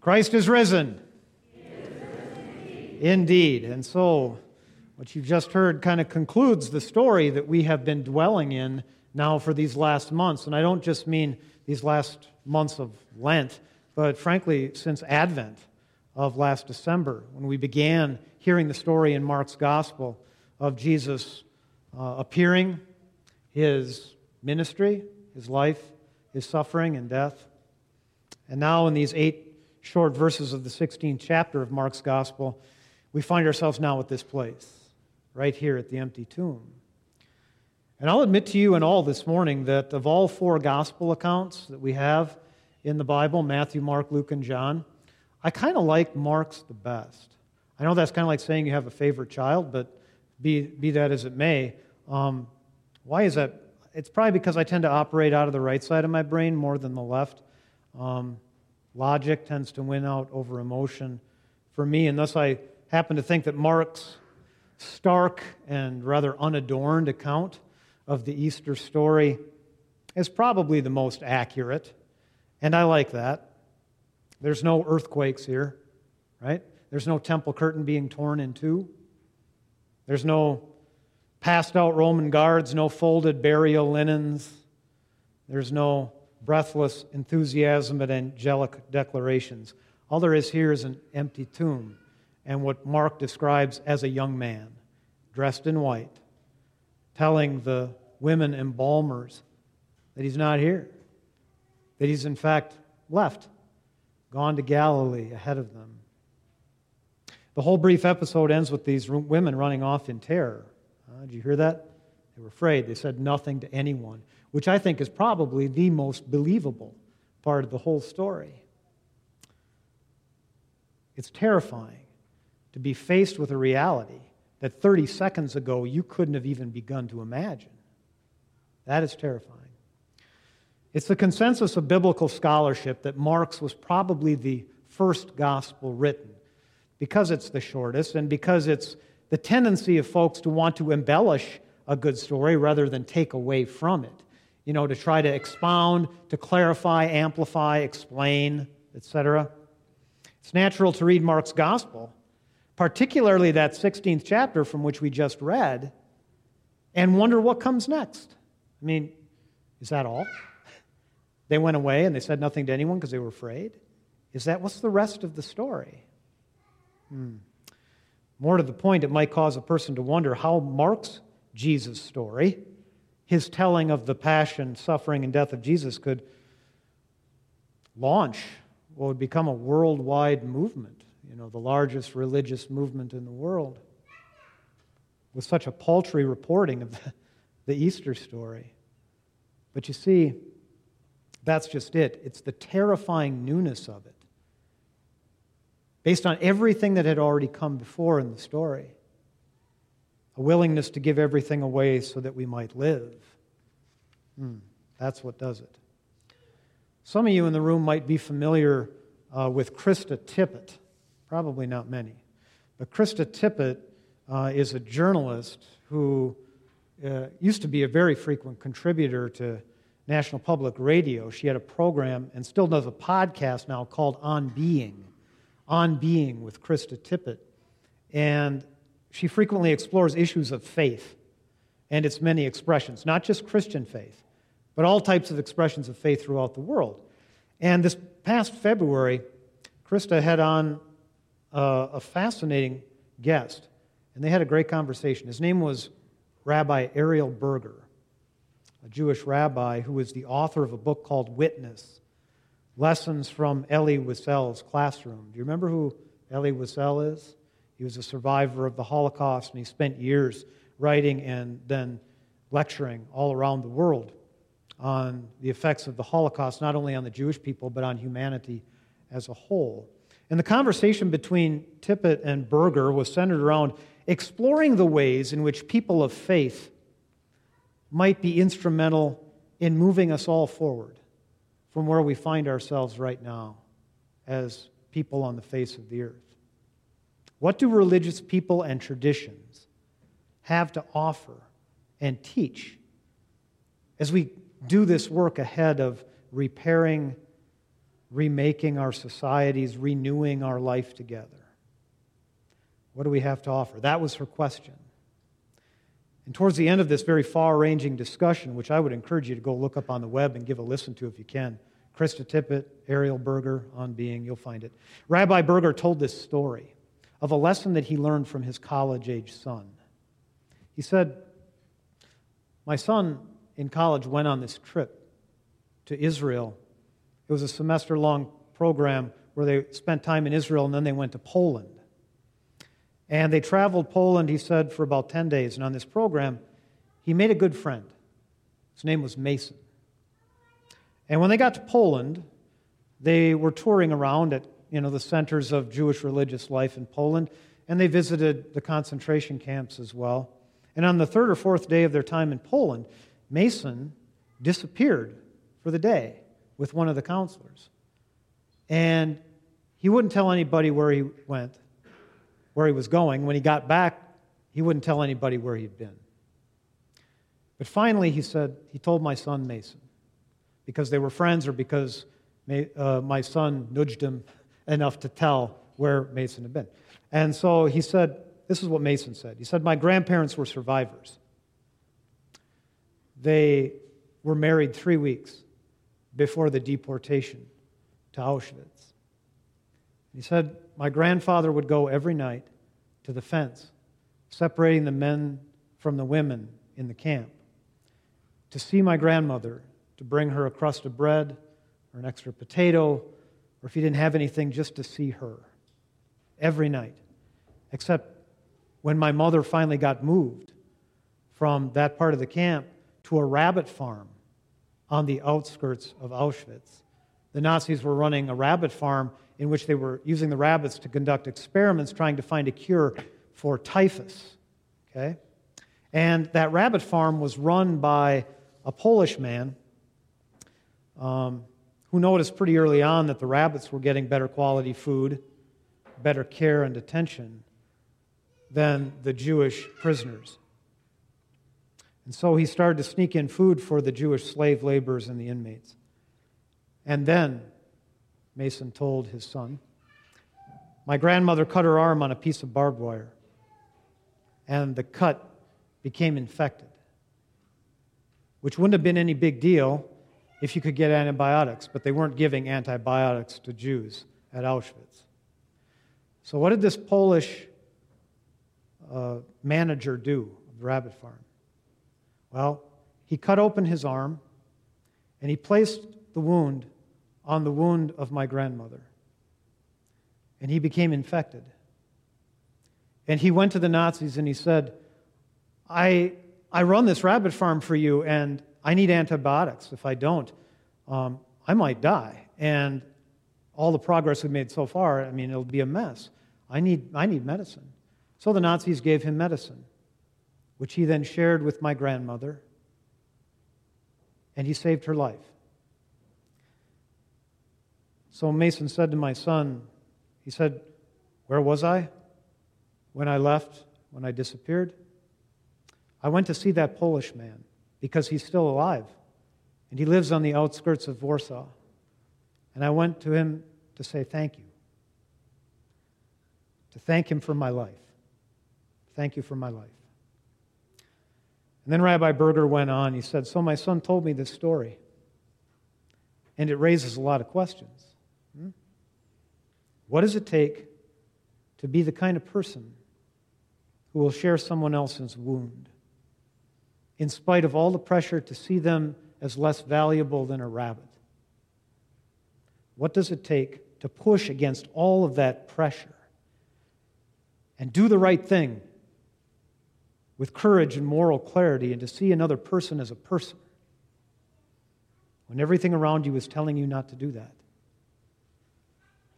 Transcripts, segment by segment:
Christ is risen. Indeed. And so, what you've just heard kind of concludes the story that we have been dwelling in now for these last months. And I don't just mean these last months of Lent, but frankly, since Advent of last December, when we began hearing the story in Mark's Gospel of Jesus uh, appearing, his ministry, his life, his suffering and death. And now, in these eight short verses of the 16th chapter of Mark's Gospel, we find ourselves now at this place, right here at the empty tomb. And I'll admit to you and all this morning that of all four gospel accounts that we have in the Bible Matthew, Mark, Luke, and John I kind of like Mark's the best. I know that's kind of like saying you have a favorite child, but be, be that as it may, um, why is that? It's probably because I tend to operate out of the right side of my brain more than the left. Um, logic tends to win out over emotion for me, and thus I happen to think that Mark's stark and rather unadorned account of the Easter story is probably the most accurate, and I like that. There's no earthquakes here, right? There's no temple curtain being torn in two. There's no passed out Roman guards, no folded burial linens. There's no breathless enthusiasm and angelic declarations. All there is here is an empty tomb and what Mark describes as a young man dressed in white, telling the women embalmers that he's not here, that he's in fact left, gone to Galilee ahead of them. The whole brief episode ends with these women running off in terror. Uh, did you hear that? They were afraid. They said nothing to anyone, which I think is probably the most believable part of the whole story. It's terrifying to be faced with a reality that 30 seconds ago you couldn't have even begun to imagine. That is terrifying. It's the consensus of biblical scholarship that Mark's was probably the first gospel written because it's the shortest and because it's the tendency of folks to want to embellish a good story rather than take away from it. You know, to try to expound, to clarify, amplify, explain, etc. It's natural to read Mark's gospel particularly that 16th chapter from which we just read, and wonder what comes next. I mean, is that all? They went away and they said nothing to anyone because they were afraid? Is that what's the rest of the story? Hmm. More to the point, it might cause a person to wonder how Mark's Jesus story, his telling of the passion, suffering, and death of Jesus, could launch what would become a worldwide movement you know, the largest religious movement in the world, with such a paltry reporting of the, the Easter story. But you see, that's just it. It's the terrifying newness of it, based on everything that had already come before in the story. A willingness to give everything away so that we might live. Hmm, that's what does it. Some of you in the room might be familiar uh, with Krista Tippett. Probably not many. But Krista Tippett uh, is a journalist who uh, used to be a very frequent contributor to National Public Radio. She had a program and still does a podcast now called On Being, On Being with Krista Tippett. And she frequently explores issues of faith and its many expressions, not just Christian faith, but all types of expressions of faith throughout the world. And this past February, Krista had on uh, a fascinating guest, and they had a great conversation. His name was Rabbi Ariel Burger, a Jewish rabbi who was the author of a book called Witness Lessons from Elie Wiesel's Classroom. Do you remember who Elie Wiesel is? He was a survivor of the Holocaust, and he spent years writing and then lecturing all around the world on the effects of the Holocaust, not only on the Jewish people, but on humanity as a whole. And the conversation between Tippett and Burger was centered around exploring the ways in which people of faith might be instrumental in moving us all forward from where we find ourselves right now as people on the face of the earth. What do religious people and traditions have to offer and teach as we do this work ahead of repairing remaking our societies, renewing our life together. What do we have to offer? That was her question. And towards the end of this very far ranging discussion, which I would encourage you to go look up on the web and give a listen to if you can, Krista Tippett, Ariel Burger on Being, you'll find it. Rabbi Burger told this story of a lesson that he learned from his college age son. He said, My son in college went on this trip to Israel. It was a semester long program where they spent time in Israel and then they went to Poland. And they traveled Poland, he said, for about 10 days. And on this program, he made a good friend. His name was Mason. And when they got to Poland, they were touring around at you know, the centers of Jewish religious life in Poland, and they visited the concentration camps as well. And on the third or fourth day of their time in Poland, Mason disappeared for the day with one of the counselors. And he wouldn't tell anybody where he went where he was going. When he got back, he wouldn't tell anybody where he'd been. But finally, he said, he told my son Mason, because they were friends or because uh, my son nudged him enough to tell where Mason had been. And so he said, this is what Mason said. He said, My grandparents were survivors. They were married three weeks before the deportation to Auschwitz. He said, My grandfather would go every night to the fence, separating the men from the women in the camp, to see my grandmother, to bring her a crust of bread or an extra potato, or if he didn't have anything, just to see her every night. Except when my mother finally got moved from that part of the camp to a rabbit farm on the outskirts of Auschwitz. The Nazis were running a rabbit farm in which they were using the rabbits to conduct experiments trying to find a cure for typhus. Okay? And that rabbit farm was run by a Polish man um, who noticed pretty early on that the rabbits were getting better quality food, better care and attention than the Jewish prisoners. And so he started to sneak in food for the Jewish slave laborers and the inmates. And then Mason told his son. My grandmother cut her arm on a piece of barbed wire, and the cut became infected, which wouldn't have been any big deal if you could get antibiotics, but they weren't giving antibiotics to Jews at Auschwitz. So, what did this Polish uh, manager do of the rabbit farm? Well, he cut open his arm and he placed the wound on the wound of my grandmother. And he became infected. And he went to the Nazis and he said, I, I run this rabbit farm for you and I need antibiotics. If I don't, um, I might die. And all the progress we've made so far, I mean, it'll be a mess. I need, I need medicine. So the Nazis gave him medicine, which he then shared with my grandmother, and he saved her life. So Mason said to my son, he said, Where was I when I left, when I disappeared? I went to see that Polish man because he's still alive and he lives on the outskirts of Warsaw. And I went to him to say thank you, to thank him for my life. Thank you for my life. And then Rabbi Burger went on. He said, So my son told me this story, and it raises a lot of questions. Hmm? What does it take to be the kind of person who will share someone else's wound, in spite of all the pressure to see them as less valuable than a rabbit? What does it take to push against all of that pressure and do the right thing with courage and moral clarity and to see another person as a person when everything around you is telling you not to do that?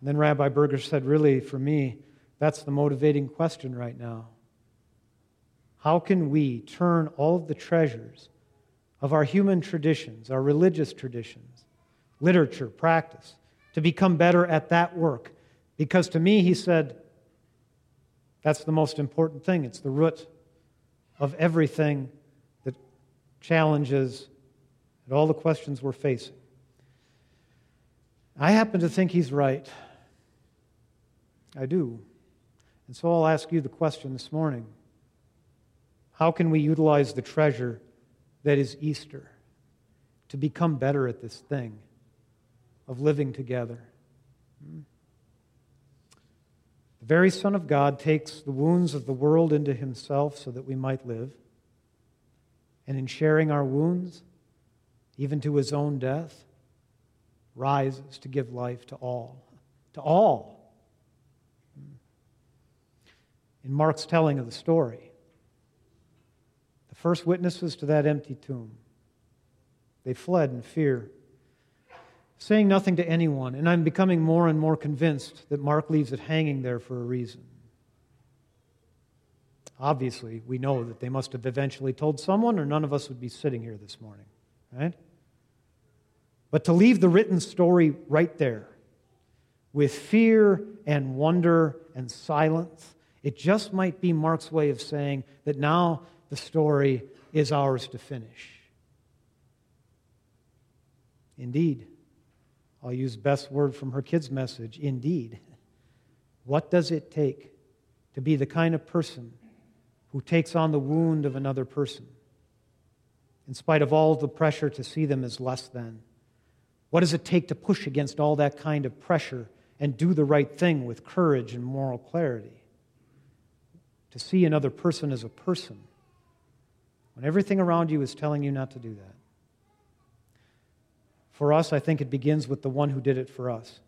And then Rabbi Burger said, Really, for me, that's the motivating question right now. How can we turn all of the treasures of our human traditions, our religious traditions, literature, practice, to become better at that work? Because to me, he said, that's the most important thing. It's the root of everything that challenges and all the questions we're facing. I happen to think he's right. I do. And so I'll ask you the question this morning How can we utilize the treasure that is Easter to become better at this thing of living together? Hmm? The very Son of God takes the wounds of the world into himself so that we might live. And in sharing our wounds, even to his own death, rises to give life to all. To all. In Mark's telling of the story, first witnesses to that empty tomb, they fled in fear saying nothing to anyone, and I'm becoming more and more convinced that Mark leaves it hanging there for a reason. Obviously, we know that they must have eventually told someone, or none of us would be sitting here this morning, right? But to leave the written story right there, with fear and wonder and silence, it just might be Mark's way of saying that now the story is ours to finish. Indeed, I'll use best word from her kids' message indeed. What does it take to be the kind of person who takes on the wound of another person, in spite of all the pressure to see them as less than? What does it take to push against all that kind of pressure and do the right thing with courage and moral clarity? To see another person as a person when everything around you is telling you not to do that. For us, I think it begins with the one who did it for us.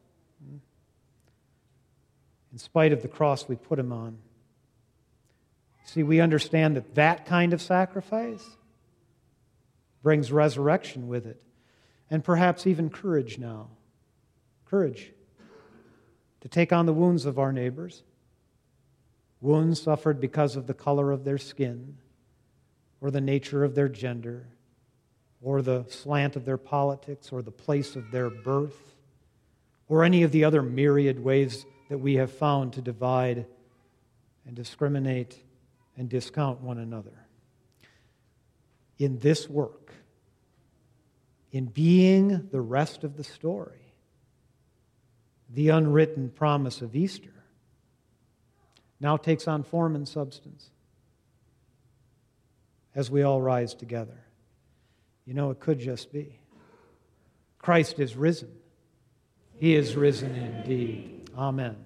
In spite of the cross we put him on. See, we understand that that kind of sacrifice brings resurrection with it, and perhaps even courage now. Courage to take on the wounds of our neighbors, wounds suffered because of the color of their skin or the nature of their gender or the slant of their politics or the place of their birth or any of the other myriad ways that we have found to divide and discriminate and discount one another. In this work, in being the rest of the story, the unwritten promise of Easter now takes on form and substance as we all rise together. You know, it could just be. Christ is risen. He is risen indeed. Amen.